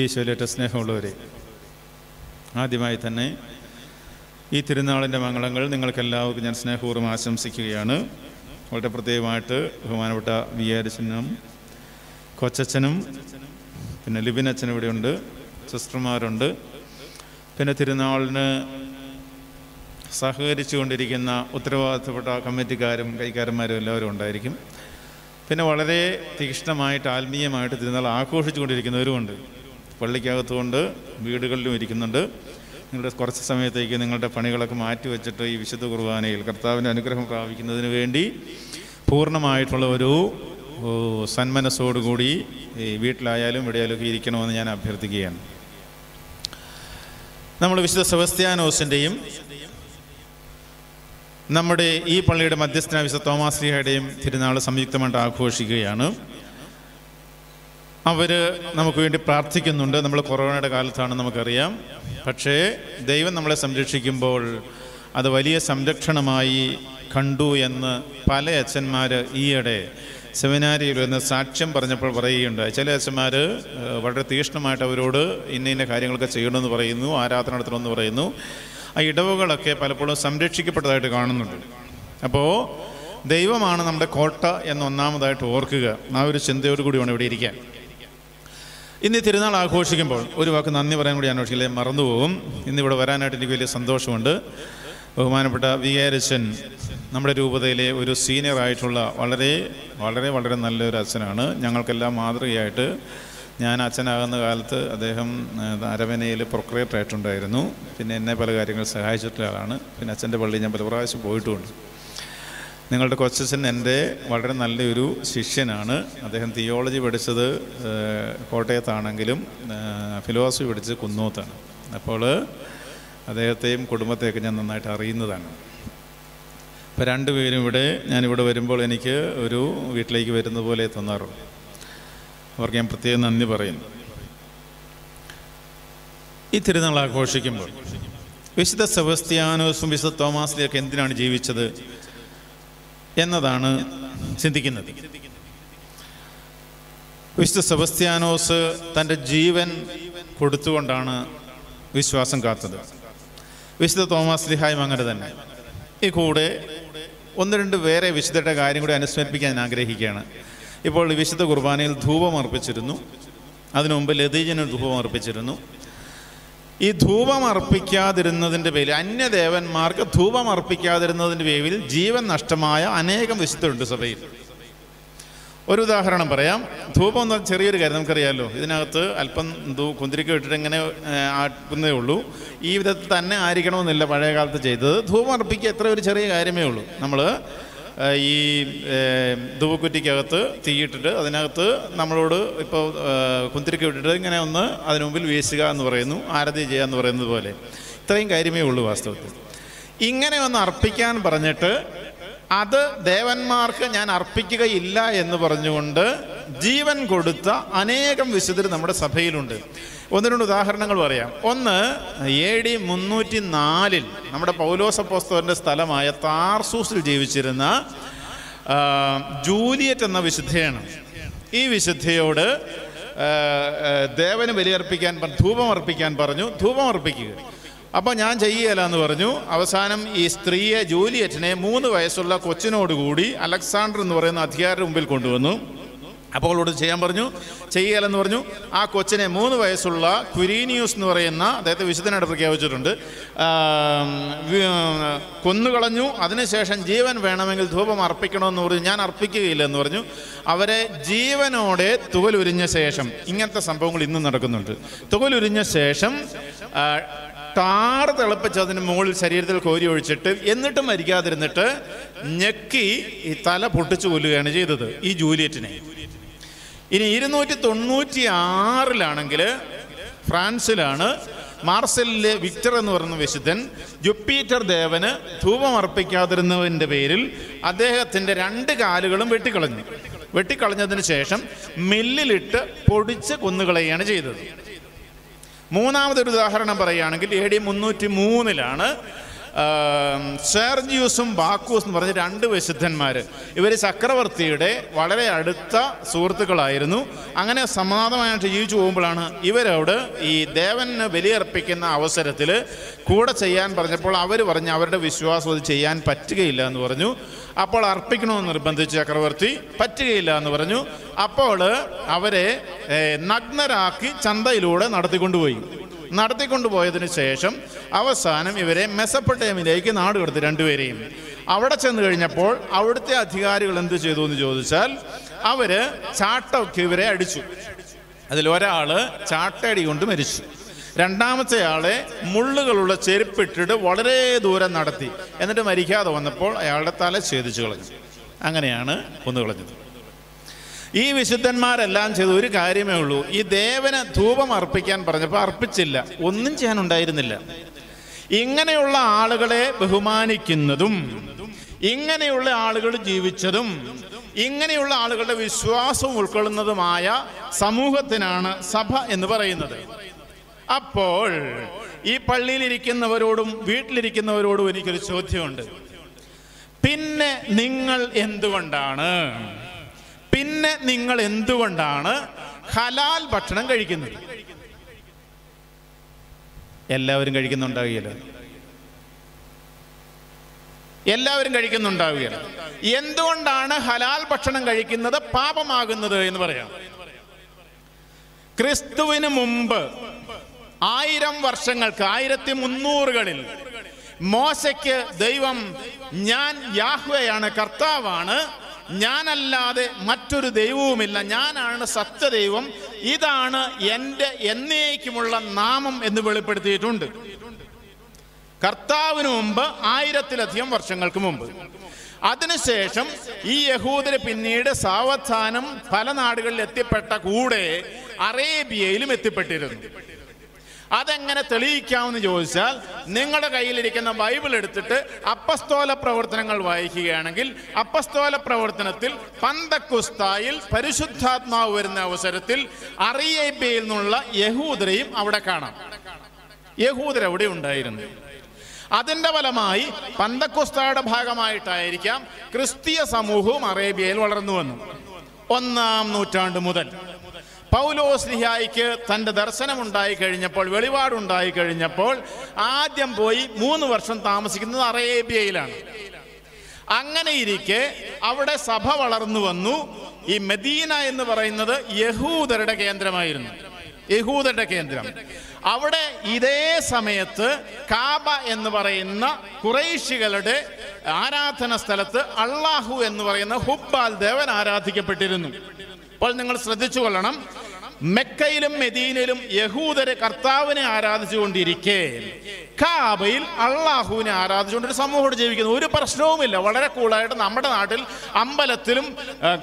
ഈശോയിലേറ്റ സ്നേഹമുള്ളവരെ ആദ്യമായി തന്നെ ഈ തിരുനാളിന്റെ മംഗളങ്ങൾ നിങ്ങൾക്കെല്ലാവർക്കും ഞാൻ സ്നേഹപൂർവം ആശംസിക്കുകയാണ്. വളരെ പ്രത്യേകമായിട്ട് ബഹുമാനപ്പെട്ട വി ആരിച്ചനും കൊച്ചച്ഛനും പിന്നെ ലിബിനച്ഛനും ഇവിടെയുണ്ട് സിസ്റ്റർമാരുണ്ട്. പിന്നെ തിരുനാളിന് സഹകരിച്ചു കൊണ്ടിരിക്കുന്ന ഉത്തരവാദിത്തപ്പെട്ട കമ്മിറ്റിക്കാരും കൈക്കാരന്മാരും എല്ലാവരും ഉണ്ടായിരിക്കും. പിന്നെ വളരെ തീക്ഷ്ണമായിട്ട് ആത്മീയമായിട്ട് തിരുനാൾ ആഘോഷിച്ചു കൊണ്ടിരിക്കുന്നവരുമുണ്ട്. പള്ളിക്കകത്തുകൊണ്ട് വീടുകളിലും ഇരിക്കുന്നുണ്ട്. നിങ്ങളുടെ കുറച്ച് സമയത്തേക്ക് നിങ്ങളുടെ പണികളൊക്കെ മാറ്റി വെച്ചിട്ട് ഈ വിശുദ്ധ കുർബാനയിൽ കർത്താവിന്റെ അനുഗ്രഹം പ്രാപിക്കുന്നതിന് വേണ്ടി പൂർണമായിട്ടുള്ള ഒരു സന്മനസ്സോടുകൂടി ഈ വീട്ടിലായാലും ഇവിടെയാലും ഒക്കെ ഇരിക്കണമെന്ന് ഞാൻ അഭ്യർത്ഥിക്കുകയാണ്. നമ്മൾ വിശുദ്ധ സെബസ്ത്യാനോസിന്റെയും നമ്മുടെ ഈ പള്ളിയുടെ മധ്യസ്ഥന വിശുദ്ധ തോമാസ് ലീഹയുടെയും തിരുനാൾ സംയുക്തമായിട്ട് ആഘോഷിക്കുകയാണ്. അവർ നമുക്ക് വേണ്ടി പ്രാർത്ഥിക്കുന്നുണ്ട്. നമ്മൾ കൊറോണയുടെ കാലത്താണ് നമുക്കറിയാം. പക്ഷേ ദൈവം നമ്മളെ സംരക്ഷിക്കുമ്പോൾ അത് വലിയ സംരക്ഷണമായി കണ്ടു എന്ന് പല അച്ഛന്മാർ ഈയിടെ സെമിനാരിയിൽ വന്ന് സാക്ഷ്യം പറഞ്ഞപ്പോൾ പറയുകയുണ്ടായി. ചില അച്ഛന്മാർ വളരെ തീക്ഷ്ണമായിട്ട് അവരോട് ഇന്ന ഇന്ന കാര്യങ്ങളൊക്കെ ചെയ്യണമെന്ന് പറയുന്നു ആരാധന നടത്തണമെന്ന് പറയുന്നു. ആ ഇടവുകളൊക്കെ പലപ്പോഴും സംരക്ഷിക്കപ്പെട്ടതായിട്ട് കാണുന്നുണ്ട്. അപ്പോൾ ദൈവമാണ് നമ്മുടെ കോട്ട എന്ന് ഒന്നാമതായിട്ട് ഓർക്കുക. ആ ഒരു ചിന്തയോട് കൂടിയാണ് ഇവിടെ ഇരിക്കാൻ. ഇന്ന് തിരുനാൾ ആഘോഷിക്കുമ്പോൾ ഒരു വാക്ക് നന്ദി പറയാൻ കൂടി അന്വേഷിക്കില്ലേ മറന്നുപോകും. ഇന്നിവിടെ വരാനായിട്ട് എനിക്ക് വലിയ സന്തോഷമുണ്ട്. ബഹുമാനപ്പെട്ട വി ആരച്ചൻ നമ്മുടെ രൂപതയിലെ ഒരു സീനിയർ ആയിട്ടുള്ള വളരെ വളരെ വളരെ നല്ലൊരു അച്ഛനാണ്. ഞങ്ങൾക്കെല്ലാം മാതൃകയായിട്ട് ഞാൻ അച്ഛനാകുന്ന കാലത്ത് അദ്ദേഹം അരവനയിൽ ആയിട്ടുണ്ടായിരുന്നു. പിന്നെ എന്നെ പല കാര്യങ്ങൾ സഹായിച്ചിട്ടുള്ള ആളാണ്. പിന്നെ അച്ഛന്റെ പള്ളി ഞാൻ പല പ്രാവശ്യം പോയിട്ടുമുണ്ട് നിങ്ങളുടെ കൊച്ചച്ഛൻ എന്റെ വളരെ നല്ലൊരു ശിഷ്യനാണ്. അദ്ദേഹം തിയോളജി പഠിച്ചത് കോട്ടയത്താണെങ്കിലും ഫിലോസഫി പഠിച്ചത് കുന്നോത്താണ്. അപ്പോൾ അദ്ദേഹത്തെയും കുടുംബത്തെയൊക്കെ ഞാൻ നന്നായിട്ട് അറിയുന്നതാണ്. അപ്പോൾ രണ്ടുപേരും ഇവിടെ ഞാനിവിടെ വരുമ്പോൾ എനിക്ക് ഒരു വീട്ടിലേക്ക് വരുന്ന പോലെ തോന്നാറുള്ളൂ അവർക്ക് ഞാൻ പ്രത്യേകം നന്ദി പറയുന്നു. ഈ തിരുനാൾ ആഘോഷിക്കുമ്പോൾ വിശുദ്ധ സെബസ്ത്യാനോസും വിശുദ്ധ തോമാസിലേക്ക് എന്തിനാണ് ജീവിച്ചത്? എന്നതാണ് ചിന്തിക്കുന്നത്. വിശുദ്ധ സെബസ്ത്യാനോസ് തന്റെ ജീവൻ കൊടുത്തുകൊണ്ടാണ് വിശ്വാസം കാത്തത്. വിശുദ്ധ തോമസ് ലിഹായും അങ്ങനെ തന്നെ. ഈ കൂടെ ഒന്ന് രണ്ട് വേറെ വിശുദ്ധരുടെ കാര്യം കൂടി അനുസ്മരിപ്പിക്കാൻ ഞാൻ ആഗ്രഹിക്കുകയാണ്. ഇപ്പോൾ വിശുദ്ധ കുർബാനയിൽ ധൂപം അർപ്പിച്ചിരുന്നു. അതിനുമുമ്പ് ലതീജന് ധൂപം അർപ്പിച്ചിരുന്നു. ഈ ധൂപം അർപ്പിക്കാതിരുന്നതിന്റെ പേരിൽ അന്യദേവന്മാർക്ക് ധൂപം അർപ്പിക്കാതിരുന്നതിന്റെ പേരിൽ ജീവൻ നഷ്ടമായ അനേകം വിശുദ്ധരുണ്ട് സഭയിൽ. ഒരു ഉദാഹരണം പറയാം. ധൂപം എന്ന ചെറിയൊരു കാര്യം നമുക്കറിയാമല്ലോ ഇതിനകത്ത് അല്പം കുന്തിരിക്ക ഇട്ടിട്ട് ഇങ്ങനെ ആക്കുന്നേ ഉള്ളൂ. ഈ വിധത്തിൽ തന്നെ ആയിരിക്കണമെന്നില്ല പഴയ കാലത്ത് ചെയ്തത്. ധൂപം അർപ്പിക്കുക എത്ര ഒരു ചെറിയ കാര്യമേ ഉള്ളൂ. നമ്മൾ ഈ ധൂവക്കുറ്റിക്കകത്ത് തീയിട്ടിട്ട് അതിനകത്ത് നമ്മളോട് ഇപ്പോൾ കുന്തിരിക്ക ഇട്ടിട്ട് ഇങ്ങനെ ഒന്ന് അതിനു മുമ്പിൽ വീശുക എന്ന് പറയുന്നു ആരതി ചെയ്യുക എന്ന് പറയുന്നത് പോലെ. ഇത്രയും കാര്യമേ ഉള്ളൂ വാസ്തവത്തിൽ. ഇങ്ങനെ ഒന്ന് അർപ്പിക്കാൻ പറഞ്ഞിട്ട് അത് ദേവന്മാർക്ക് ഞാൻ അർപ്പിക്കുകയില്ല എന്ന് പറഞ്ഞുകൊണ്ട് ജീവൻ കൊടുത്ത അനേകം വിശുദ്ധർ നമ്മുടെ സഭയിലുണ്ട്. ഒന്ന് രണ്ട് ഉദാഹരണങ്ങൾ പറയാം. ഒന്ന് എ ഡി മുന്നൂറ്റി നാലിൽ നമ്മുടെ പൗലോസപ്പോസ്തവന്റെ സ്ഥലമായ താർസൂസിൽ ജീവിച്ചിരുന്ന ജൂലിയറ്റ് എന്ന വിശുദ്ധയാണ്. ഈ വിശുദ്ധയോട് ദേവന് ബലിയർപ്പിക്കാൻ ധൂപം അർപ്പിക്കാൻ പറഞ്ഞു ധൂപം അർപ്പിക്കുക അപ്പോൾ ഞാൻ ചെയ്യുകയില്ല എന്ന് പറഞ്ഞു. അവസാനം ഈ സ്ത്രീയെ ജൂലിയറ്റിനെ മൂന്ന് വയസ്സുള്ള കൊച്ചിനോടുകൂടി അലക്സാണ്ടർ എന്ന് പറയുന്ന അധികാരിയുടെ മുമ്പിൽ കൊണ്ടുവന്നു. അപ്പോൾ അവളോട് ചെയ്യാൻ പറഞ്ഞു ചെയ്യലെന്ന് പറഞ്ഞു. ആ കൊച്ചിനെ മൂന്ന് വയസ്സുള്ള ക്വിരീനിയൂസ് എന്ന് പറയുന്ന അദ്ദേഹത്തെ വിശുദ്ധനായിട്ട് പ്രഖ്യാപിച്ചിട്ടുണ്ട്. കൊന്നുകളഞ്ഞു. അതിനുശേഷം ജീവൻ വേണമെങ്കിൽ ധൂപം അർപ്പിക്കണമെന്ന് പറഞ്ഞു. ഞാൻ അർപ്പിക്കുകയില്ല എന്ന് പറഞ്ഞു. അവരെ ജീവനോടെ തുകലുരിഞ്ഞ ശേഷം ഇങ്ങനത്തെ സംഭവങ്ങൾ ഇന്നും നടക്കുന്നുണ്ട്. തുകലുരിഞ്ഞ ശേഷം ടാറ് തിളപ്പിച്ച് അതിന് മുകളിൽ ശരീരത്തിൽ കോരി ഒഴിച്ചിട്ട് എന്നിട്ടും മരിക്കാതിരുന്നിട്ട് ഞെക്കി ഈ തല പൊട്ടിച്ചു കൊല്ലുകയാണ് ചെയ്തത് ഈ ജൂലിയറ്റിനെ. ഇനി ഇരുന്നൂറ്റി തൊണ്ണൂറ്റി ആറിലാണെങ്കിൽ ഫ്രാൻസിലാണ് മാർസലിലെ വിക്ടർ എന്ന് പറയുന്ന വിശുദ്ധൻ ജുപ്പീറ്റർ ദേവന് ധൂപം അർപ്പിക്കാതിരുന്നതിന്റെ പേരിൽ അദ്ദേഹത്തിന്റെ രണ്ട് കാലുകളും വെട്ടിക്കളഞ്ഞു. വെട്ടിക്കളഞ്ഞതിന് ശേഷം മില്ലിലിട്ട് പൊടിച്ച് കൊന്നുകളയുകയാണ് ചെയ്തത്. മൂന്നാമതൊരു ഉദാഹരണം പറയുകയാണെങ്കിൽ എ ഡി മുന്നൂറ്റി മൂന്നിലാണ് സെർജിയൂസും ബാക്കൂസ് എന്ന് പറഞ്ഞ രണ്ട് വിശുദ്ധന്മാർ ഇവർ ചക്രവർത്തിയുടെ വളരെ അടുത്ത സുഹൃത്തുക്കളായിരുന്നു. അങ്ങനെ സമാധാനമായിട്ട് ജീവിച്ചു പോകുമ്പോഴാണ് ഇവരോട് ഈ ദേവന് ബലിയർപ്പിക്കുന്ന അവസരത്തിൽ കൂടെ ചെയ്യാൻ പറഞ്ഞപ്പോൾ അവർ പറഞ്ഞ് അവരുടെ വിശ്വാസം അത് ചെയ്യാൻ പറ്റുകയില്ല എന്ന് പറഞ്ഞു. അപ്പോൾ അർപ്പിക്കണമെന്ന് നിർബന്ധിച്ച് ചക്രവർത്തി പറ്റുകയില്ല എന്ന് പറഞ്ഞു. അപ്പോൾ അവരെ നഗ്നരാക്കി ചന്തയിലൂടെ നടത്തിക്കൊണ്ടുപോയി. നടത്തിക്കൊണ്ടുപോയതിനു ശേഷം അവസാനം ഇവരെ മെസപ്പട്ടേമിലേക്ക് നാട് കൊടുത്ത് രണ്ടുപേരെയും. അവിടെ ചെന്ന് കഴിഞ്ഞപ്പോൾ അവിടുത്തെ അധികാരികൾ എന്ത് ചെയ്തു എന്ന് ചോദിച്ചാൽ അവർ ചാട്ടൊക്കെ ഇവരെ അടിച്ചു. അതിൽ ഒരാൾ ചാട്ടയടി കൊണ്ട് മരിച്ചു. രണ്ടാമത്തെ ആളെ മുള്ളുകളുള്ള ചെരുപ്പിട്ടിട്ട് വളരെ ദൂരം നടത്തി. എന്നിട്ട് മരിക്കാതെ വന്നപ്പോൾ അയാളുടെ തല ഛേദിച്ചു കളഞ്ഞു. അങ്ങനെയാണ് കൊന്നുകളഞ്ഞത് ഈ വിശുദ്ധന്മാരെല്ലാം ചെയ്ത ഒരു കാര്യമേ ഉള്ളൂ. ഈ ദേവന് ധൂപം അർപ്പിക്കാൻ പറഞ്ഞപ്പോൾ അർപ്പിച്ചില്ല. ഒന്നും ചെയ്യാനുണ്ടായിരുന്നില്ല. ഇങ്ങനെയുള്ള ആളുകളെ ബഹുമാനിക്കുന്നതും ഇങ്ങനെയുള്ള ആളുകൾ ജീവിച്ചതും ഇങ്ങനെയുള്ള ആളുകളുടെ വിശ്വാസം ഉൾക്കൊള്ളുന്നതുമായ സമൂഹത്തിനാണ് സഭ എന്ന് പറയുന്നത്. അപ്പോൾ ഈ പള്ളിയിലിരിക്കുന്നവരോടും വീട്ടിലിരിക്കുന്നവരോടും എനിക്കൊരു ചോദ്യമുണ്ട്. പിന്നെ നിങ്ങൾ എന്തുകൊണ്ടാണ് പിന്നെ നിങ്ങൾ എന്തുകൊണ്ടാണ് ഹലാൽ ഭക്ഷണം കഴിക്കുന്നത്? എല്ലാവരും കഴിക്കുന്നുണ്ടാവുകയില്ല. എല്ലാവരും കഴിക്കുന്നുണ്ടാവുകയില്ല. എന്തുകൊണ്ടാണ് ഹലാൽ ഭക്ഷണം കഴിക്കുന്നത് പാപമാകുന്നത് എന്ന് പറയാം. ക്രിസ്തുവിന് മുമ്പ് ആയിരം വർഷങ്ങൾക്ക് ആയിരത്തി മുന്നൂറുകളിൽ മോശയ്ക്ക് ദൈവം ഞാൻ യാഹ്വയാണ് കർത്താവാണ് ഞാനല്ലാതെ മറ്റൊരു ദൈവവുമില്ല. ഞാനാണ് സത്യദൈവം. ഇതാണ് എന്റെ എന്നേക്കുമുള്ള നാമം എന്ന് വെളിപ്പെടുത്തിയിട്ടുണ്ട്. കർത്താവിന് മുമ്പ് ആയിരത്തിലധികം വർഷങ്ങൾക്ക് മുമ്പ്. അതിനുശേഷം ഈ യഹൂദര് പിന്നീട് സാവധാനം പല നാടുകളിൽ എത്തിപ്പെട്ട കൂടെ അറേബ്യയിലും എത്തിപ്പെട്ടിരുന്നു. അതെങ്ങനെ തെളിയിക്കാമെന്ന് ചോദിച്ചാൽ നിങ്ങളുടെ കയ്യിലിരിക്കുന്ന ബൈബിൾ എടുത്തിട്ട് അപ്പസ്തോല പ്രവർത്തനങ്ങൾ വായിക്കുകയാണെങ്കിൽ അപ്പസ്തോല പ്രവർത്തനത്തിൽ പന്തക്കുസ്തായിൽ പരിശുദ്ധാത്മാവ് വരുന്ന അവസരത്തിൽ അറേബ്യയിൽ നിന്നുള്ള യഹൂദരെയും അവിടെ കാണാം. യഹൂദർ അവിടെ ഉണ്ടായിരുന്നു? അതിന്റെ ഫലമായി പന്തക്കുസ്തയുടെ ഭാഗമായിട്ടായിരിക്കാം ക്രിസ്തീയ സമൂഹവും അറേബ്യയിൽ വളർന്നു വന്നു. ഒന്നാം നൂറ്റാണ്ട് മുതൽ. പൗലോസ്ലിഹായിക്ക് തന്റെ ദർശനമുണ്ടായി കഴിഞ്ഞപ്പോൾ വെളിപാടുണ്ടായി കഴിഞ്ഞപ്പോൾ ആദ്യം പോയി മൂന്ന് വർഷം താമസിക്കുന്നത് അറേബ്യയിലാണ്. അങ്ങനെ ഇരിക്കെ അവിടെ സഭ വളർന്നു വന്നു. ഈ മദീന എന്ന് പറയുന്നത് യഹൂദരുടെ കേന്ദ്രമായിരുന്നു. യഹൂദരുടെ കേന്ദ്രം. അവിടെ ഇതേ സമയത്ത് കാബ എന്ന് പറയുന്ന കുറേശികളുടെ ആരാധന സ്ഥലത്ത് അള്ളാഹു എന്ന് പറയുന്ന ഹുബ്ബാൽ ദേവൻ ആരാധിക്കപ്പെട്ടിരുന്നു. അപ്പോൾ നിങ്ങൾ ശ്രദ്ധിച്ചു കൊള്ളണം മെക്കയിലും മെദീനയിലും യഹൂദരെ കർത്താവിനെ ആരാധിച്ചുകൊണ്ടിരിക്കെ. കാബയിൽ അള്ളാഹുവിനെ ആരാധിച്ചുകൊണ്ട് ഒരു സമൂഹം ജീവിക്കുന്നു. ഒരു പ്രശ്നവുമില്ല. വളരെ കൂളായിട്ട് നമ്മുടെ നാട്ടിൽ അമ്പലത്തിലും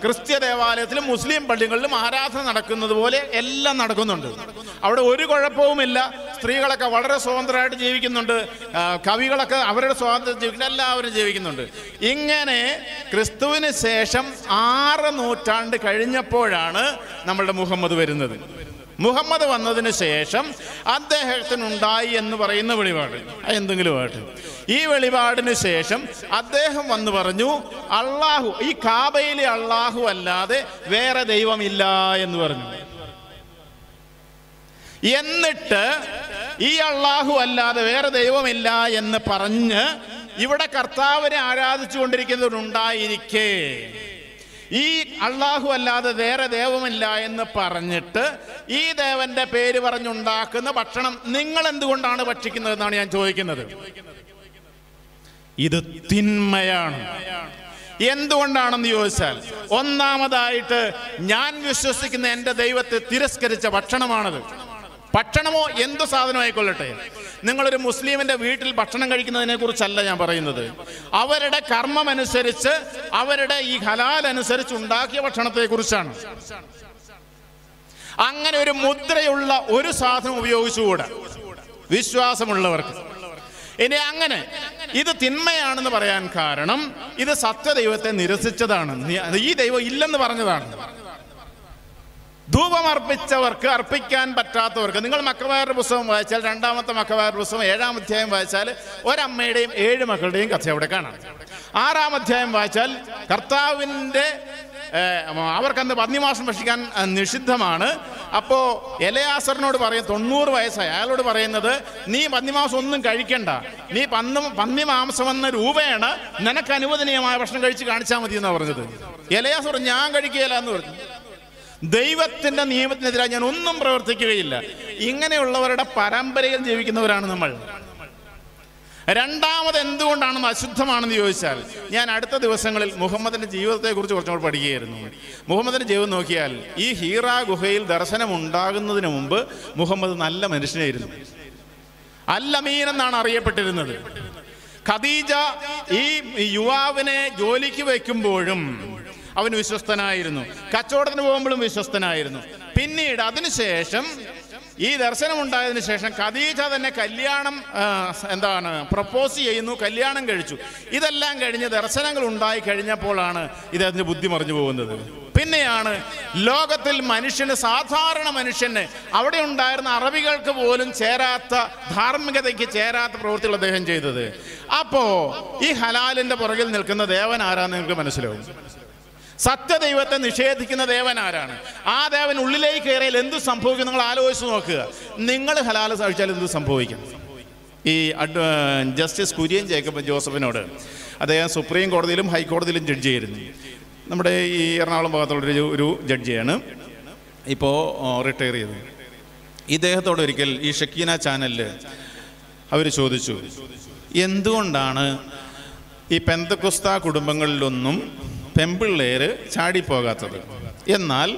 ക്രിസ്ത്യ ദേവാലയത്തിലും മുസ്ലിം പള്ളികളിലും ആരാധന നടക്കുന്നത് പോലെ എല്ലാം നടക്കുന്നുണ്ട്. അവിടെ ഒരു കുഴപ്പവുമില്ല. സ്ത്രീകളൊക്കെ വളരെ സ്വതന്ത്രമായിട്ട് ജീവിക്കുന്നുണ്ട്. കവികളൊക്കെ അവരുടെ സ്വാതന്ത്ര്യം ജീവിക്കുന്നു എല്ലാവരും ജീവിക്കുന്നുണ്ട്. ഇങ്ങനെ ക്രിസ്തുവിന് ശേഷം ആറ് നൂറ്റാണ്ട് കഴിഞ്ഞപ്പോഴാണ് നമ്മളുടെ മുഹമ്മദ് വരുന്നത്. മുഹമ്മദ് വന്നതിന് ശേഷം അദ്ദേഹത്തിനുണ്ടായി എന്ന് പറയുന്ന വെളിപാട്. എന്തെങ്കിലും ആയിട്ട് ഈ വെളിപാടിന് ശേഷം അദ്ദേഹം വന്ന് പറഞ്ഞു അള്ളാഹു ഈ കാബയിലെ അള്ളാഹു അല്ലാതെ വേറെ ദൈവമില്ല എന്ന് പറഞ്ഞു. എന്നിട്ട് ഈ അള്ളാഹു അല്ലാതെ വേറെ ദൈവമില്ല എന്ന് പറഞ്ഞ് ഇവിടെ കർത്താവിനെ ആരാധിച്ചുകൊണ്ടിരിക്കുന്നവരുണ്ടായിരിക്കേ. ഈ അള്ളാഹു അല്ലാതെ വേറെ ദേവമില്ല എന്ന് പറഞ്ഞിട്ട് ഈ ദേവന്റെ പേര് പറഞ്ഞുണ്ടാക്കുന്ന ഭക്ഷണം നിങ്ങൾ എന്തുകൊണ്ടാണ് ഭക്ഷിക്കുന്നത് എന്നാണ് ഞാൻ ചോദിക്കുന്നത്. ഇത് തിന്മയാണ്. എന്തുകൊണ്ടാണെന്ന് ചോദിച്ചാൽ ഒന്നാമതായിട്ട് ഞാൻ വിശ്വസിക്കുന്ന എന്റെ ദൈവത്തെ തിരസ്കരിച്ച ഭക്ഷണമാണത്. ഭക്ഷണമോ എന്തു സാധനമായിക്കൊള്ളട്ടെ? നിങ്ങളൊരു മുസ്ലിമിന്റെ വീട്ടിൽ ഭക്ഷണം കഴിക്കുന്നതിനെ കുറിച്ചല്ല ഞാൻ പറയുന്നത്. അവരുടെ കർമ്മം അനുസരിച്ച് അവരുടെ ഈ ഹലാൽ അനുസരിച്ച് ഉണ്ടാക്കിയ ഭക്ഷണത്തെ കുറിച്ചാണ്. അങ്ങനെ ഒരു മുദ്രയുള്ള ഒരു സാധനം ഉപയോഗിച്ചുകൂടാ? വിശ്വാസമുള്ളവർക്ക്. ഇനി അങ്ങനെ ഇത് തിന്മയാണെന്ന് പറയാൻ കാരണം ഇത് സത്യദൈവത്തെ നിരസിച്ചതാണ്. ഈ ദൈവം ഇല്ലെന്ന് പറഞ്ഞതാണ്. ധൂപമർപ്പിച്ചവർക്ക് അർപ്പിക്കാൻ പറ്റാത്തവർക്ക്. നിങ്ങൾ മക്കവാരുടെ പുസ്തകം വായിച്ചാൽ രണ്ടാമത്തെ മക്കവാരുടെ പുസ്തകം ഏഴാം അധ്യായം വായിച്ചാൽ ഒരമ്മയുടെയും ഏഴ് മക്കളുടെയും കഥ അവിടെ കാണാം. ആറാം അധ്യായം വായിച്ചാൽ കർത്താവിന്റെ അവർക്കന്ന് പന്നിമാസം ഭക്ഷിക്കാൻ നിഷിദ്ധമാണ്. അപ്പോൾ എലയാസറിനോട് പറയും തൊണ്ണൂറ് വയസ്സായി. അയാളോട് പറയുന്നത് നീ പന്നിമാംസം ഒന്നും കഴിക്കണ്ട. നീ പന്ന് പന്നിമാംസം എന്ന രൂപയാണ് നിനക്ക് അനുവദനീയമായ ഭക്ഷണം കഴിച്ച് കാണിച്ചാൽ മതി എന്നാണ് പറഞ്ഞത് എലയാസർ ഞാൻ കഴിക്കുകയില്ല എന്ന് പറഞ്ഞു. ദൈവത്തിന്റെ നിയമത്തിനെതിരായി ഞാൻ ഒന്നും പ്രവർത്തിക്കുകയില്ല. ഇങ്ങനെയുള്ളവരുടെ പരമ്പരയിൽ ജീവിക്കുന്നവരാണ് നമ്മൾ. രണ്ടാമത് എന്തുകൊണ്ടാണെന്ന് അശുദ്ധമാണെന്ന് ചോദിച്ചാൽ ഞാൻ അടുത്ത ദിവസങ്ങളിൽ മുഹമ്മദിന്റെ ജീവിതത്തെക്കുറിച്ച് കുറച്ചും കൂടി പഠിക്കുകയായിരുന്നു. മുഹമ്മദിന്റെ ജീവിതം നോക്കിയാൽ ഈ ഹീറ ഗുഹയിൽ ദർശനം ഉണ്ടാകുന്നതിന് മുമ്പ് മുഹമ്മദ് നല്ല മനുഷ്യനായിരുന്നു. അല്ലമീൻ എന്നാണ് അറിയപ്പെട്ടിരുന്നത്. ഖദീജ ഈ യുവാവിനെ ജോലിക്ക് വയ്ക്കുമ്പോഴും അവൻ വിശ്വസ്തനായിരുന്നു. കച്ചവടത്തിന് പോകുമ്പോഴും വിശ്വസ്തനായിരുന്നു. പിന്നീട് അതിനുശേഷം ഈ ദർശനം ഉണ്ടായതിനു ശേഷം ഖദീജ തന്നെ കല്യാണം എന്താണ് പ്രപ്പോസ് ചെയ്യുന്നു കല്യാണം കഴിച്ചു. ഇതെല്ലാം കഴിഞ്ഞ് ദർശനങ്ങൾ ഉണ്ടായി കഴിഞ്ഞപ്പോഴാണ് ഇദ്ദേഹത്തിന് ബുദ്ധി മറിഞ്ഞു പോകുന്നത്. പിന്നെയാണ് ലോകത്തിൽ മനുഷ്യന് സാധാരണ മനുഷ്യന് അവിടെ ഉണ്ടായിരുന്ന അറബികൾക്ക് പോലും ചേരാത്ത ധാർമ്മികതയ്ക്ക് ചേരാത്ത പ്രവൃത്തികൾ അദ്ദേഹം ചെയ്തത്. അപ്പോ ഈ ഹലാലിന്റെ പുറകിൽ നിൽക്കുന്ന ദേവൻ ആരാന്ന് നിങ്ങൾക്ക് മനസ്സിലാവും. സത്യദൈവത്തെ നിഷേധിക്കുന്ന ദേവൻ ആരാണ്? ആ ദേവൻ ഉള്ളിലേക്ക് കയറിയാൽ എന്ത് സംഭവിക്കും? നിങ്ങൾ ആലോചിച്ച് നോക്കുക. നിങ്ങൾ ഹലാൽ കഴിച്ചാൽ എന്ത് സംഭവിക്കും? ഈ ജസ്റ്റിസ് കുര്യൻ ജേക്കബ് ജോസഫിനോട് അദ്ദേഹം സുപ്രീം കോടതിയിലും ഹൈക്കോടതിയിലും ജഡ്ജ് ആയിരുന്നു നമ്മുടെ ഈ എറണാകുളം ഭാഗത്തുള്ളൊരു ഒരു ജഡ്ജിയാണ് ഇപ്പോൾ റിട്ടയർ ചെയ്തത്. ഇദ്ദേഹത്തോട് ഒരിക്കൽ ഈ ഷക്കീന ചാനലിൽ അവർ ചോദിച്ചു എന്തുകൊണ്ടാണ് ഈ പെന്തക്കുസ്ത കുടുംബങ്ങളിലൊന്നും പെമ്പിള്ളേര് ചാടിപ്പോകാത്തത്. എന്നാൽ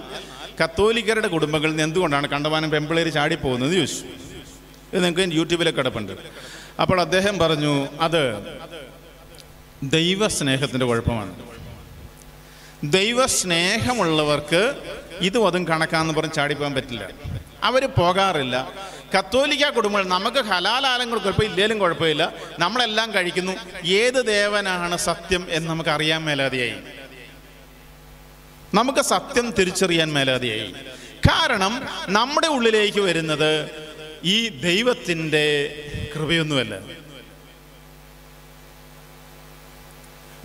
കത്തോലിക്കരുടെ കുടുംബങ്ങളിൽ നിന്ന് എന്തുകൊണ്ടാണ് കണ്ടമാനം പെമ്പിള്ളേര് ചാടിപ്പോകുന്നത് ചോദിച്ചു. ഇത് നിങ്ങൾക്ക് യൂട്യൂബിലൊക്കെ കിടപ്പുണ്ട്. അപ്പോൾ അദ്ദേഹം പറഞ്ഞു അത് ദൈവസ്നേഹത്തിന്റെ കുഴപ്പമാണ്. ദൈവസ്നേഹമുള്ളവർക്ക് ഇതും അതും കണക്കാന്ന് പറഞ്ഞ് ചാടിപ്പോകാൻ പറ്റില്ല. അവർ പോകാറില്ല. കത്തോലിക്ക കുടുംബങ്ങൾ നമുക്ക് ഹലാലാലങ്ങൾ കുഴപ്പം ഇല്ലേലും കുഴപ്പമില്ല. നമ്മളെല്ലാം കഴിക്കുന്നു. ഏത് ദേവനാണ് സത്യം എന്ന് നമുക്ക് അറിയാൻ മേലാതെയായി. നമുക്ക് സത്യം തിരിച്ചറിയാൻ മേലാതിയായി. കാരണം നമ്മുടെ ഉള്ളിലേക്ക് വരുന്നത് ഈ ദൈവത്തിന്റെ കൃപയൊന്നുമല്ല.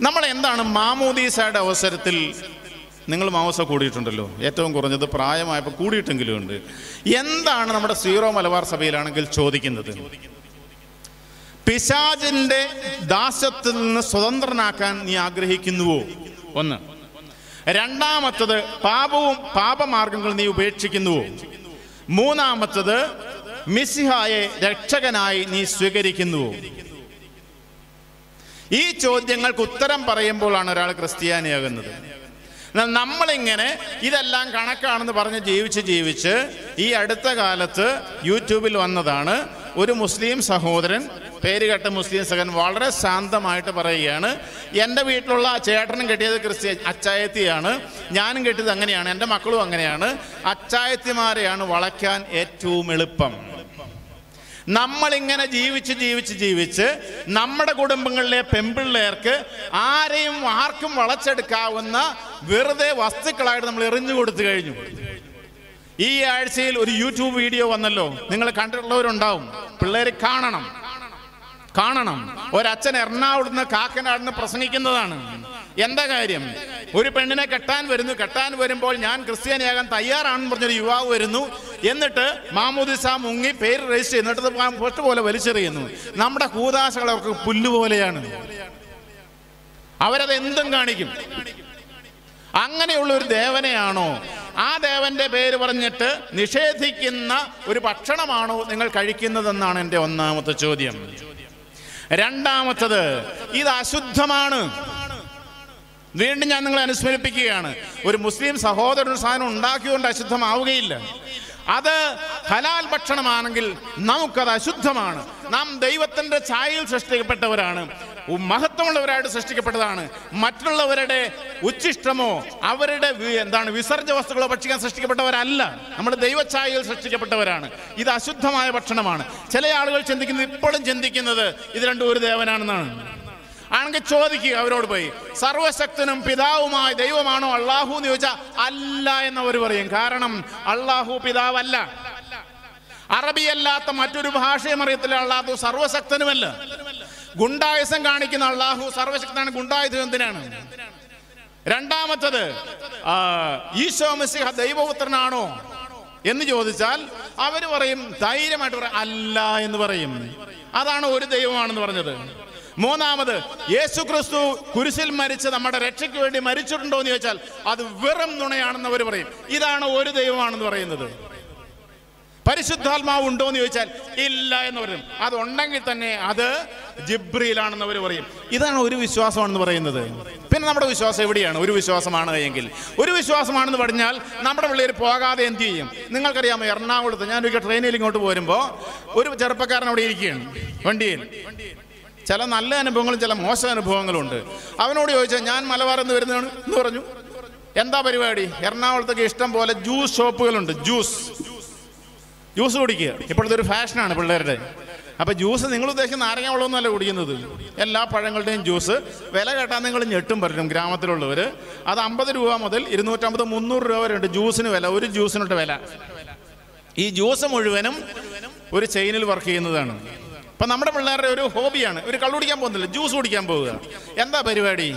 നമ്മൾ എന്താണ് മാമോദീസയുടെ അവസരത്തിൽ നിങ്ങൾ മാമോസ കൂടിയിട്ടുണ്ടല്ലോ? ഏറ്റവും കുറഞ്ഞത് പ്രായമായപ്പോൾ കൂടിയിട്ടെങ്കിലും ഉണ്ട്. എന്താണ് നമ്മുടെ സീറോ മലബാർ സഭയിലാണെങ്കിൽ ചോദിക്കുന്നത്? പിശാജിന്റെ ദാസ്യത്തിൽ നിന്ന് സ്വതന്ത്രനാക്കാൻ നീ ആഗ്രഹിക്കുന്നുവോ? ഒന്ന്. രണ്ടാമത്തത് പാപവും പാപമാർഗങ്ങൾ നീ ഉപേക്ഷിക്കുന്നുവോ മൂന്നാമത്തത് മിസിഹായെ രക്ഷകനായി നീ സ്വീകരിക്കുന്നുവോ ഈ ചോദ്യങ്ങൾക്ക് ഉത്തരം പറയുമ്പോഴാണ് ഒരാൾ ക്രിസ്ത്യാനിയാകുന്നത്. എന്നാൽ നമ്മളിങ്ങനെ ഇതെല്ലാം കണക്കാണെന്ന് പറഞ്ഞ് ജീവിച്ച് ജീവിച്ച് ഈ അടുത്ത കാലത്ത് യൂട്യൂബിൽ വന്നതാണ് ഒരു മുസ്ലിം സഹോദരൻ പേരുകെട്ട മുസ്ലിം സഹൻ വളരെ ശാന്തമായിട്ട് പറയുകയാണ് എന്റെ വീട്ടിലുള്ള ചേട്ടനും കെട്ടിയത് ക്രിസ്ത്യൻ അച്ചായത്തിയാണ്. ഞാനും കെട്ടിയത് അങ്ങനെയാണ്. എന്റെ മക്കളും അങ്ങനെയാണ്. അച്ചായത്തിമാരെയാണ് വളയ്ക്കാൻ ഏറ്റവും എളുപ്പം. നമ്മളിങ്ങനെ ജീവിച്ച് ജീവിച്ച് ജീവിച്ച് നമ്മുടെ കുടുംബങ്ങളിലെ പെമ്പിള്ളേർക്ക് ആരെയും ആർക്കും വളച്ചെടുക്കാവുന്ന വെറുതെ വസ്തുക്കളായിട്ട് നമ്മൾ എറിഞ്ഞു കൊടുത്തു കഴിഞ്ഞു. ഈ ആഴ്ചയിൽ ഒരു യൂട്യൂബ് വീഡിയോ വന്നല്ലോ. നിങ്ങൾ കണ്ടിട്ടുള്ളവരുണ്ടാവും. പിള്ളേർ കാണണം. കാണണം. ഒരച്ഛൻ എറണാകുളത്ത് നിന്ന് കാക്കനാട് നിന്ന് പ്രസംഗിക്കുന്നതാണ്. എന്താ കാര്യം? ഒരു പെണ്ണിനെ കെട്ടാൻ വരുന്നു. കെട്ടാൻ വരുമ്പോൾ ഞാൻ ക്രിസ്ത്യാനിയാകാൻ തയ്യാറാണെന്ന് പറഞ്ഞൊരു യുവാവ് വരുന്നു. എന്നിട്ട് മാമോദിസ മുങ്ങി പേര് രജിസ്റ്റർ ചെയ്യുന്നു എന്നിട്ട് പൊട്ട് പോലെ വലിച്ചെറിയുന്നു. നമ്മുടെ കൂതാശകൾ അവർക്ക് പുല്ലുപോലെയാണ് അവരത് എന്തും കാണിക്കും. അങ്ങനെയുള്ള ഒരു ദേവനെയാണോ? ആ ദേവന്റെ പേര് പറഞ്ഞിട്ട് നിഷേധിക്കുന്ന ഒരു ഭക്ഷണമാണോ നിങ്ങൾ കഴിക്കുന്നതെന്നാണ് എന്റെ ഒന്നാമത്തെ ചോദ്യം. രണ്ടാമത്തത് ഇത് അശുദ്ധമാണ്. വീണ്ടും ഞാൻ നിങ്ങളെ അനുസ്മരിപ്പിക്കുകയാണ്. ഒരു മുസ്ലിം സഹോദരൻ സാധനം ഉണ്ടാക്കിയുകൊണ്ട് അശുദ്ധമാവുകയില്ല. അത് ഹലാൽ ഭക്ഷണമാണെങ്കിൽ നമുക്കത് അശുദ്ധമാണ്. നാം ദൈവത്തിന്റെ ഛായയിൽ സൃഷ്ടിക്കപ്പെട്ടവരാണ്. മഹത്വമുള്ളവരായിട്ട് സൃഷ്ടിക്കപ്പെട്ടതാണ്. മറ്റുള്ളവരുടെ ഉച്ഛിഷ്ടമോ അവരുടെ എന്താണ് വിസർജ വസ്തുക്കളോ ഭക്ഷിക്കാൻ സൃഷ്ടിക്കപ്പെട്ടവരല്ല. നമ്മൾ ദൈവഛായയിൽ സൃഷ്ടിക്കപ്പെട്ടവരാണ്. ഇത് അശുദ്ധമായ ഭക്ഷണമാണ്. ചില ആളുകൾ ചിന്തിക്കുന്നത് ഇപ്പോഴും ചിന്തിക്കുന്നത് ഇത് രണ്ടും ഒരു ദേവനാണെന്നാണ്. ആണെങ്കിൽ ചോദിക്കുക അവരോട് പോയി സർവശക്തനും പിതാവുമായ ദൈവമാണോ അള്ളാഹു? എന്ന് ചോദിച്ചാൽ അല്ല എന്നവർ പറയും. കാരണം അള്ളാഹു പിതാവല്ല. അറബിയല്ലാത്ത മറ്റൊരു ഭാഷയും അറിയത്തില്ല. അള്ളാഹു സർവശക്തനുമല്ല. ഗുണ്ടായുസം കാണിക്കുന്ന അള്ളാഹു സർവശക്തനാണ്. ഗുണ്ടായുധം എന്തിനാണ്? രണ്ടാമത്തത് ഈശോ മിസിഹ ദൈവപുത്രനാണോ എന്ന് ചോദിച്ചാൽ അവർ പറയും ധൈര്യമായിട്ട് പറയും അല്ല എന്ന് പറയും. അതാണ് ഒരു ദൈവമാണെന്ന് പറഞ്ഞത്. മൂന്നാമത് യേശു ക്രിസ്തു കുരിശിൽ മരിച്ച് നമ്മുടെ രക്ഷയ്ക്ക് വേണ്ടി മരിച്ചിട്ടുണ്ടോ എന്ന് ചോദിച്ചാൽ അത് വെറും നുണയാണെന്ന് അവർ പറയും. ഇതാണ് ഒരു ദൈവമാണെന്ന് പറയുന്നത്. പരിശുദ്ധാത്മാവ് ഉണ്ടോ എന്ന് ചോദിച്ചാൽ ഇല്ല എന്ന് പറയും. അതുണ്ടെങ്കിൽ തന്നെ അത് ജിബ്രിയിലാണെന്ന് അവർ പറയും. ഇതാണ് ഒരു വിശ്വാസമാണെന്ന് പറയുന്നത്. പിന്നെ നമ്മുടെ വിശ്വാസം എവിടെയാണ്? ഒരു വിശ്വാസമാണ് എങ്കിൽ. ഒരു വിശ്വാസമാണെന്ന് പറഞ്ഞാൽ നമ്മുടെ പിള്ളേർ പോകാതെ എന്ത് ചെയ്യും? നിങ്ങൾക്കറിയാമോ എറണാകുളത്ത് ഞാൻ ഒരു ട്രെയിനിൽ ഇങ്ങോട്ട് പോരുമ്പോൾ ഒരു ചെറുപ്പക്കാരൻ അവിടെ ഇരിക്കുകയാണ്. വണ്ടിയിൽ. ചില നല്ല അനുഭവങ്ങളും ചില മോശം അനുഭവങ്ങളും ഉണ്ട് അവനോട് ചോദിച്ചാൽ ഞാൻ മലബാറിന്ന് വരുന്നതാണ്? എന്ന് പറഞ്ഞു. എന്താ പരിപാടി? എറണാകുളത്തേക്ക് ഇഷ്ടം പോലെ ജ്യൂസ് ഷോപ്പുകളുണ്ട്. ജ്യൂസ്. ജ്യൂസ് കുടിക്കുക. ഇപ്പോഴത്തെ ഒരു ഫാഷനാണ് പിള്ളേരുടെ. അപ്പോൾ ജ്യൂസ് നിങ്ങൾ ഉദ്ദേശിക്കുന്ന നാരങ്ങ വെള്ളമൊന്നുമല്ല കുടിക്കുന്നത്. എല്ലാ പഴങ്ങളുടെയും ജ്യൂസ്. വില കേട്ടാൽ നിങ്ങൾ ഞെട്ടും പറ്റും ഗ്രാമത്തിലുള്ളവർ അത് അമ്പത് രൂപ മുതൽ ഇരുന്നൂറ്റമ്പത് മുന്നൂറ് രൂപ വരെ ഉണ്ട് ജ്യൂസിന് വില. ഒരു ജ്യൂസിനൊട്ട് വില. ഈ ജ്യൂസ് മുഴുവനും ഒരു ചെയിനിൽ വർക്ക് ചെയ്യുന്നതാണ്. അപ്പം നമ്മുടെ പിള്ളേരുടെ ഒരു ഹോബിയാണ്. ഒരു കള്ളു കുടിക്കാൻ പോകുന്നില്ല. ജ്യൂസ് കുടിക്കാൻ പോവുക. എന്താ പരിപാടി?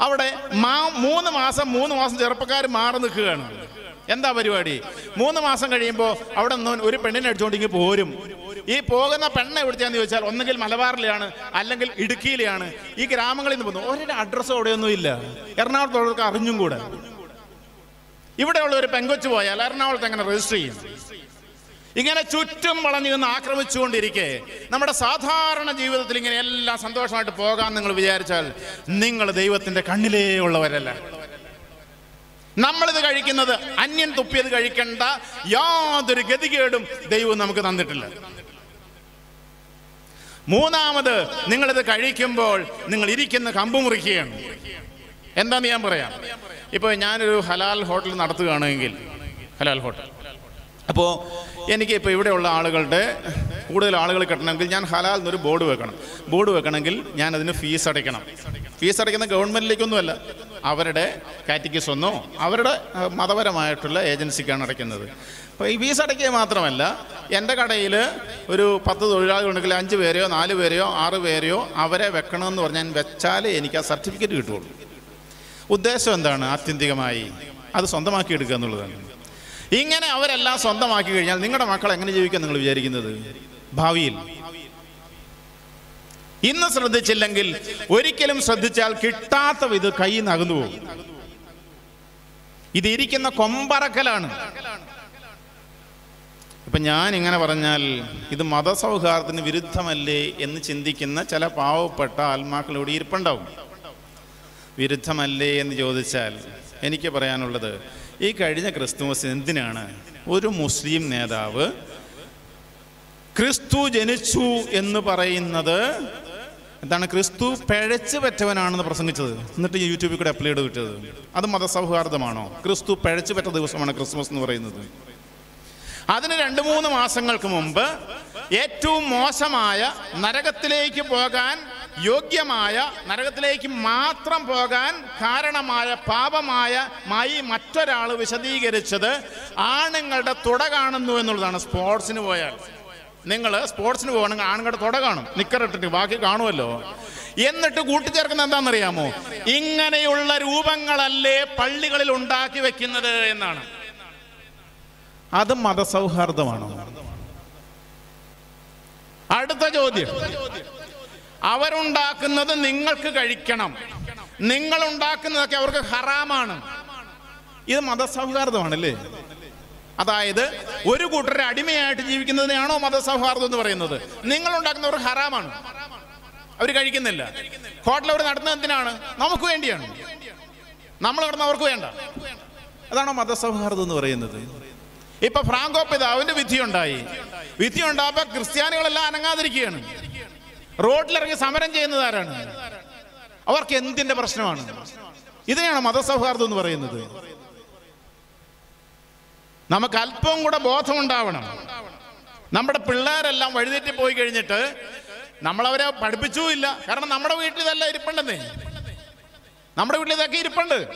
അവിടെ മാ മൂന്ന് മാസം മൂന്ന് മാസം ചെറുപ്പക്കാർ മാറി നിൽക്കുകയാണ്. എന്താ പരിപാടി? മൂന്ന് മാസം കഴിയുമ്പോൾ അവിടെ നിന്ന് ഒരു പെണ്ണിനെ അടിച്ചുകൊണ്ടെങ്കിൽ പോരും. ഈ പോകുന്ന പെണ്ണ് എവിടുത്തെയാന്ന് ചോദിച്ചാൽ ഒന്നുകിൽ മലബാറിലെയാണ് അല്ലെങ്കിൽ ഇടുക്കിയിലെയാണ്. ഈ ഗ്രാമങ്ങളിൽ നിന്ന് പോകുന്നു. ഒരേ അഡ്രസ്സ് അവിടെയൊന്നും ഇല്ല. എറണാകുളത്തുള്ളവർക്ക് അറിഞ്ഞും കൂടെ. ഇവിടെയുള്ള ഒരു പെങ്കൊച്ചു പോയാൽ എറണാകുളത്ത് എങ്ങനെ രജിസ്റ്റർ ചെയ്യും? ഇങ്ങനെ ചുറ്റും വളഞ്ഞു നിന്ന് ആക്രമിച്ചുകൊണ്ടിരിക്കെ. നമ്മുടെ സാധാരണ ജീവിതത്തിൽ ഇങ്ങനെ എല്ലാം സന്തോഷമായിട്ട് പോകാൻ നിങ്ങൾ വിചാരിച്ചാൽ നിങ്ങൾ ദൈവത്തിന്റെ കണ്ണിലേ ഉള്ളവരല്ല. നമ്മളിത് കഴിക്കുന്നത് അന്യൻ തുപ്പിയത് കഴിക്കേണ്ട യാതൊരു ഗതികേടും ദൈവം നമുക്ക് തന്നിട്ടില്ല. മൂന്നാമത് നിങ്ങളിത് കഴിക്കുമ്പോൾ നിങ്ങൾ ഇരിക്കുന്ന കമ്പ് മുറിക്കുകയാണ്. എന്താന്ന് ഞാൻ പറയാം? ഇപ്പോൾ ഞാനൊരു ഹലാൽ ഹോട്ടൽ നടത്തുകയാണെങ്കിൽ ഹലാൽ ഹോട്ടൽ. അപ്പോ എനിക്ക് ഇപ്പൊ ഇവിടെയുള്ള ആളുകളുടെ കൂടുതൽ ആളുകൾ കിട്ടണമെങ്കിൽ ഞാൻ ഹലാൽ എന്നൊരു ബോർഡ് വെക്കണം. ബോർഡ് വെക്കണമെങ്കിൽ ഞാൻ അതിന് ഫീസ് അടയ്ക്കണം. ഫീസ് അടയ്ക്കുന്ന ഗവൺമെന്റിലേക്കൊന്നുമല്ല അവരുടെ കാറ്റഗറീസ് ഒന്നോ അവരുടെ മതപരമായിട്ടുള്ള ഏജൻസിക്കാണ് അടയ്ക്കുന്നത്. അപ്പോൾ ഈ ഫീസ് അടയ്ക്കുക മാത്രമല്ല എന്റെ കടയിൽ ഒരു പത്ത് തൊഴിലാളികളുണ്ടെങ്കിൽ അഞ്ച് പേരെയോ നാല് പേരെയോ ആറ് പേരെയോ അവരെ വെക്കണമെന്ന് പറഞ്ഞാൽ വെച്ചാലേ എനിക്ക് ആ സർട്ടിഫിക്കറ്റ് കിട്ടുള്ളൂ ഉദ്ദേശം എന്താണ്? ആത്യന്തികമായി അത് സ്വന്തമാക്കി എടുക്കുക എന്നുള്ളതാണ്. ഇങ്ങനെ അവരെല്ലാം സ്വന്തമാക്കി കഴിഞ്ഞാൽ നിങ്ങളുടെ മക്കൾ എങ്ങനെ ജീവിക്കാൻ നിങ്ങൾ വിചാരിക്കുന്നത്? ഭാവിയിൽ. ഇന്ന് ശ്രദ്ധിച്ചില്ലെങ്കിൽ ഒരിക്കലും ശ്രദ്ധിച്ചാൽ കിട്ടാത്ത ഇത് കൈ നകുന്നു പോകും. ഇത് ഇരിക്കുന്ന കൊമ്പറക്കലാണ്. ഇപ്പൊ ഞാൻ ഇങ്ങനെ പറഞ്ഞാൽ ഇത് മതസൗഹാർദ്ദത്തിന് വിരുദ്ധമല്ലേ എന്ന് ചിന്തിക്കുന്ന ചില പാവപ്പെട്ട ആത്മാക്കൾ ഇവിടെ ഇരിപ്പുണ്ടാവും. വിരുദ്ധമല്ലേ എന്ന് ചോദിച്ചാൽ എനിക്ക് പറയാനുള്ളത് ഈ കഴിഞ്ഞ ക്രിസ്തുമസ് എന്തിനാണ് ഒരു മുസ്ലിം നേതാവ് ക്രിസ്തു ജനിച്ചു എന്ന് പറയുന്നത് എന്താണ്? ക്രിസ്തു പിഴച്ചു പറ്റവനാണെന്ന് പ്രസംഗിച്ചത്. എന്നിട്ട് യൂട്യൂബിൽ കൂടെ അപ്ലോഡ് കിട്ടിയത്. അത് മതസൗഹാർദ്ദമാണോ? ക്രിസ്തു പിഴച്ചു പറ്റ ദിവസമാണ് ക്രിസ്മസ് എന്ന് പറയുന്നത്. അതിന് രണ്ട് മൂന്ന് മാസങ്ങൾക്ക് മുമ്പ് ഏറ്റവും മോശമായ നരകത്തിലേക്ക് പോകാൻ യോഗ്യമായ നരകത്തിലേക്ക് മാത്രം പോകാൻ കാരണമായ പാപമായ മായി മറ്റൊരാൾ വിശദീകരിച്ചത് ആണുങ്ങളുടെ തുട കാണുന്നു എന്നുള്ളതാണ്. സ്പോർട്സിന് പോയാൽ. നിങ്ങൾ സ്പോർട്സിന് പോകണമെങ്കിൽ ആണുങ്ങളുടെ തുട കാണും. നിക്കറിട്ടിട്ട് ബാക്കി കാണുമല്ലോ എന്നിട്ട് കൂട്ടിച്ചേർക്കുന്ന എന്താണെന്നറിയാമോ? ഇങ്ങനെയുള്ള രൂപങ്ങളല്ലേ പള്ളികളിൽ ഉണ്ടാക്കി വെക്കുന്നത് എന്നാണ്. അത് മതസൗഹാർദ്ദമാണോ? അടുത്ത ചോദ്യം. അവരുണ്ടാക്കുന്നത് നിങ്ങൾക്ക് കഴിക്കണം. നിങ്ങൾ ഉണ്ടാക്കുന്നതൊക്കെ അവർക്ക് ഹറാമാണ്. ഇത് മതസൗഹാർദ്ദമാണല്ലേ? അതായത് ഒരു കൂട്ടരെ അടിമയായിട്ട് ജീവിക്കുന്നതിനെയാണോ മതസൗഹാർദ്ദം എന്ന് പറയുന്നത്. നിങ്ങൾ ഉണ്ടാക്കുന്നവർ ഹറാമാണ്. അവർ കഴിക്കുന്നില്ല. ഹോട്ടൽ അവർ എന്തിനാണ്? നമുക്ക് വേണ്ടിയാണ്. നമ്മൾ നടന്ന അവർക്ക് വേണ്ട. അതാണോ മതസൗഹാർദ്ദം എന്ന് പറയുന്നത്. ഇപ്പൊ ഫ്രാങ്കോ പിതാവിന്റെ വിധി ഉണ്ടായി വിധി ഉണ്ടായപ്പോ ക്രിസ്ത്യാനികളെല്ലാം അനങ്ങാതിരിക്കുകയാണ്. റോഡിലിറങ്ങി സമരം ചെയ്യുന്നത് ആരാണ് അവർക്ക് എന്തിന്റെ പ്രശ്നമാണ്? ഇതിനെയാണ് മതസൗഹാർദ്ദം എന്ന് പറയുന്നത്. നമുക്ക് അല്പം കൂടെ ബോധമുണ്ടാവണം. നമ്മുടെ പിള്ളേരെല്ലാം വഴിതെറ്റി പോയി കഴിഞ്ഞിട്ട് നമ്മളവരെ പഠിപ്പിച്ചുമില്ല. കാരണം നമ്മുടെ വീട്ടിൽ ഇതെല്ലാം ഇരിപ്പുണ്ടെന്നേ. നമ്മുടെ വീട്ടിൽ ഇതൊക്കെ ഇരിപ്പുണ്ട്.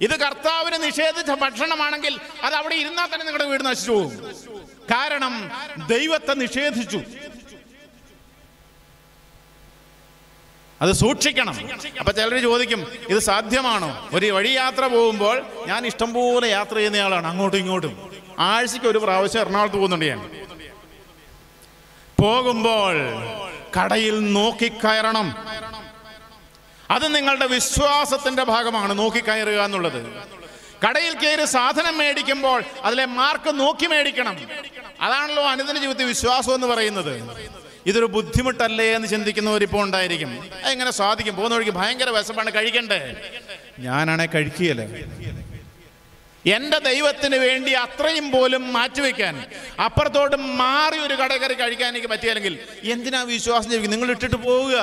ഇത് കർത്താവിന് നിഷേധിച്ച ഭക്ഷണമാണെങ്കിൽ അത് അവിടെ ഇരുന്നാൽ തന്നെ നിങ്ങളുടെ വീട് നശിച്ചു പോകും. കാരണം ദൈവത്തെ നിഷേധിച്ചു. അത് സൂക്ഷിക്കണം. അപ്പൊ ചിലർ ചോദിക്കും ഇത് സാധ്യമാണോ? ഒരു വഴിയാത്ര പോകുമ്പോൾ ഞാൻ ഇഷ്ടംപോലെ യാത്ര ചെയ്യുന്നയാളാണ് അങ്ങോട്ടും ഇങ്ങോട്ടും. ആഴ്ചയ്ക്ക് ഒരു പ്രാവശ്യം എറണാകുളത്ത് പോകുന്നുണ്ട് ഞാൻ. പോകുമ്പോൾ കടയിൽ നോക്കിക്കയറണം. അത് നിങ്ങളുടെ വിശ്വാസത്തിന്റെ ഭാഗമാണ് നോക്കിക്കയറുക എന്നുള്ളത്. കടയിൽ കയറി സാധനം മേടിക്കുമ്പോൾ അതിലെ മാർക്ക് നോക്കി മേടിക്കണം. അതാണല്ലോ അനുദിന ജീവിതത്തിൽ വിശ്വാസം എന്ന് പറയുന്നത്. ഇതൊരു ബുദ്ധിമുട്ടല്ലേ എന്ന് ചിന്തിക്കുന്നവരിപ്പോൾ ഉണ്ടായിരിക്കും. എങ്ങനെ സാധിക്കും? പോകുന്ന വഴിക്ക് ഭയങ്കര വിശപ്പാണ്. കഴിക്കണ്ടേ? ഞാനാണെ കഴിക്കുകയല്ലേ? എന്റെ ദൈവത്തിന് വേണ്ടി അത്രയും പോലും മാറ്റിവെക്കാൻ അപ്പുറത്തോട്ട് മാറി ഒരു കട കയറി കഴിക്കാൻ എനിക്ക് പറ്റിയില്ലെങ്കിൽ എന്തിനാ വിശ്വാസം ജീവിക്കും നിങ്ങൾ ഇട്ടിട്ട് പോവുക.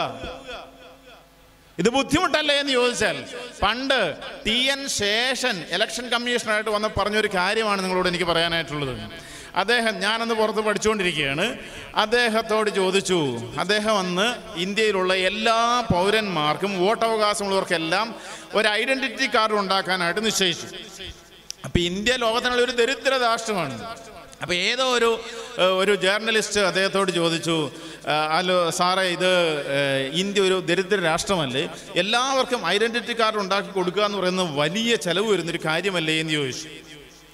ഇത് ബുദ്ധിമുട്ടല്ലേ എന്ന് ചോദിച്ചാൽ പണ്ട് ടി എൻ ശേഷൻ ഇലക്ഷൻ കമ്മീഷണറായിട്ട് വന്ന് പറഞ്ഞൊരു കാര്യമാണ് നിങ്ങളോട് എനിക്ക് പറയാനായിട്ടുള്ളത്. അദ്ദേഹം ഞാനന്ന് പുറത്ത് പഠിച്ചുകൊണ്ടിരിക്കുകയാണ്. അദ്ദേഹത്തോട് ചോദിച്ചു അദ്ദേഹം അന്ന് ഇന്ത്യയിലുള്ള എല്ലാ പൗരന്മാർക്കും വോട്ടവകാശമുള്ളവർക്കെല്ലാം ഒരു ഐഡന്റിറ്റി കാർഡ് ഉണ്ടാക്കാനായിട്ട് നിശ്ചയിച്ചു. അപ്പോൾ ഇന്ത്യ ലോകത്തിനുള്ള ഒരു ദരിദ്ര രാഷ്ട്രമാണ്. അപ്പോൾ ഏതോ ഒരു ഒരു ജേർണലിസ്റ്റ് അദ്ദേഹത്തോട് ചോദിച്ചു അല്ലോ സാറേ ഇത് ഇന്ത്യ ഒരു ദരിദ്ര രാഷ്ട്രമല്ലേ? എല്ലാവർക്കും ഐഡന്റിറ്റി കാർഡ് ഉണ്ടാക്കി കൊടുക്കുക എന്ന് പറയുന്നത് വലിയ ചെലവ് വരുന്നൊരു കാര്യമല്ലേ? എന്ന് ചോദിച്ചു.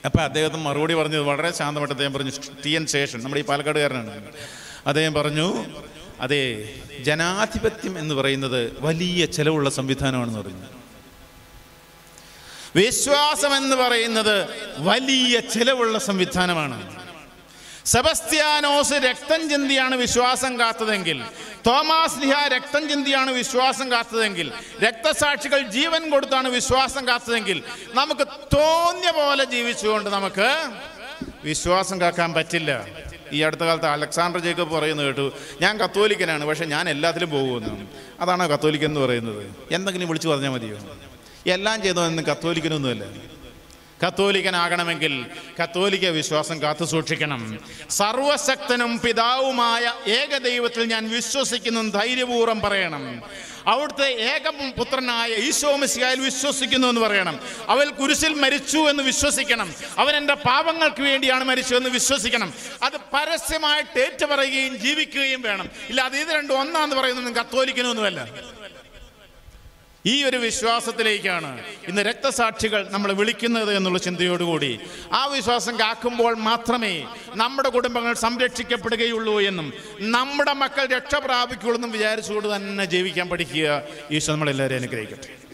അപ്പൊ അദ്ദേഹത്തിന് മറുപടി പറഞ്ഞത് വളരെ ശാന്തമായിട്ട് അദ്ദേഹം പറഞ്ഞു ടി എൻ ശേഷൻ നമ്മുടെ ഈ പാലക്കാടുകാരനാണ്. അദ്ദേഹം പറഞ്ഞു അതെ ജനാധിപത്യം എന്ന് പറയുന്നത് വലിയ ചെലവുള്ള സംവിധാനമാണെന്ന് പറഞ്ഞു. വിശ്വാസം എന്ന് പറയുന്നത് വലിയ ചിലവുള്ള സംവിധാനമാണ്. സെബസ്ത്യാനോസ് രക്തം ചിന്തിയാണ് വിശ്വാസം കാത്തതെങ്കിൽ. തോമാസ് ലിഹ രക്തം ചിന്തിയാണ് വിശ്വാസം കാത്തതെങ്കിൽ. രക്തസാക്ഷികൾ ജീവൻ കൊടുത്താണ് വിശ്വാസം കാത്തതെങ്കിൽ. നമുക്ക് തോന്നിയ പോലെ ജീവിച്ചുകൊണ്ട് നമുക്ക് വിശ്വാസം കാക്കാൻ പറ്റില്ല. ഈ അടുത്ത കാലത്ത് അലക്സാണ്ടർ ജേക്കബ് പറയുന്നത് കേട്ടു ഞാൻ കത്തോലിക്കനാണ് പക്ഷെ ഞാൻ എല്ലാത്തിലും പോകുമെന്ന് അതാണ് കത്തോലിക്കൻ എന്ന് പറയുന്നത്? എന്തെങ്കിലും വിളിച്ചു പറഞ്ഞാൽ മതിയോ? എല്ലാം ചെയ്തോ എന്ന് കത്തോലിക്കനൊന്നുമല്ല. കത്തോലിക്കനാകണമെങ്കിൽ കത്തോലിക്ക വിശ്വാസം കാത്തു സൂക്ഷിക്കണം. സർവശക്തനും പിതാവുമായ ഏക ദൈവത്തിൽ ഞാൻ വിശ്വസിക്കുന്നു ധൈര്യപൂർവം പറയണം. അവിടുത്തെ ഏക പുത്രനായ ഈശോ മിശിഹായിൽ വിശ്വസിക്കുന്നു എന്ന് പറയണം. അവൻ കുരിശിൽ മരിച്ചു എന്ന് വിശ്വസിക്കണം. അവൻ എന്റെ പാപങ്ങൾക്ക് വേണ്ടിയാണ് മരിച്ചു എന്ന് വിശ്വസിക്കണം. അത് പരസ്യമായിട്ട് ഏറ്റുപറയുകയും ജീവിക്കുകയും വേണം. ഇല്ല അത് ഇത് രണ്ടും ഒന്നാന്ന് പറയുന്നതും കത്തോലിക്കനൊന്നുമല്ല. ഈ ഒരു വിശ്വാസത്തിലേക്കാണ് ഇന്ന് രക്തസാക്ഷികൾ നമ്മൾ വിളിക്കുന്നത് എന്നുള്ള ചിന്തയോടുകൂടി. ആ വിശ്വാസം കാക്കുമ്പോൾ മാത്രമേ നമ്മുടെ കുടുംബങ്ങൾ സംരക്ഷിക്കപ്പെടുകയുള്ളൂ എന്നും നമ്മുടെ മക്കൾ രക്ഷ പ്രാപിക്കുള്ളൂ എന്നും വിചാരിച്ചുകൊണ്ട് തന്നെ ജീവിക്കാൻ പഠിക്കുക. ഈശോ നമ്മളെല്ലാവരെയും അനുഗ്രഹിക്കട്ടെ.